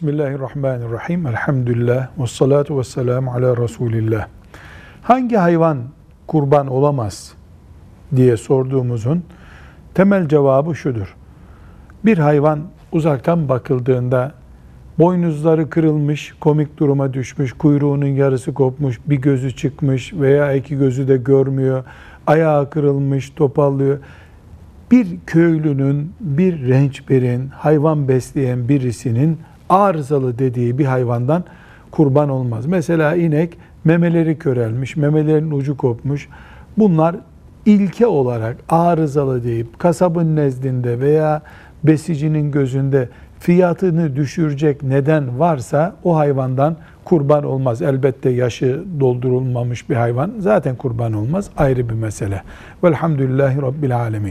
Bismillahirrahmanirrahim. Elhamdülillah. Ve salatu ve selamu ala Resulillah. Hangi hayvan kurban olamaz diye sorduğumuzun temel cevabı şudur. Bir hayvan uzaktan bakıldığında boynuzları kırılmış, komik duruma düşmüş, kuyruğunun yarısı kopmuş, bir gözü çıkmış veya iki gözü de görmüyor, ayağı kırılmış, topallıyor. Bir köylünün, bir rençberin, hayvan besleyen birisinin arızalı dediği bir hayvandan kurban olmaz. Mesela inek memeleri körelmiş, memelerin ucu kopmuş. Bunlar ilke olarak arızalı deyip kasabın nezdinde veya besicinin gözünde fiyatını düşürecek neden varsa o hayvandan kurban olmaz. Elbette yaşı doldurulmamış bir hayvan zaten kurban olmaz. Ayrı bir mesele. Velhamdülillahi Rabbil Alemin.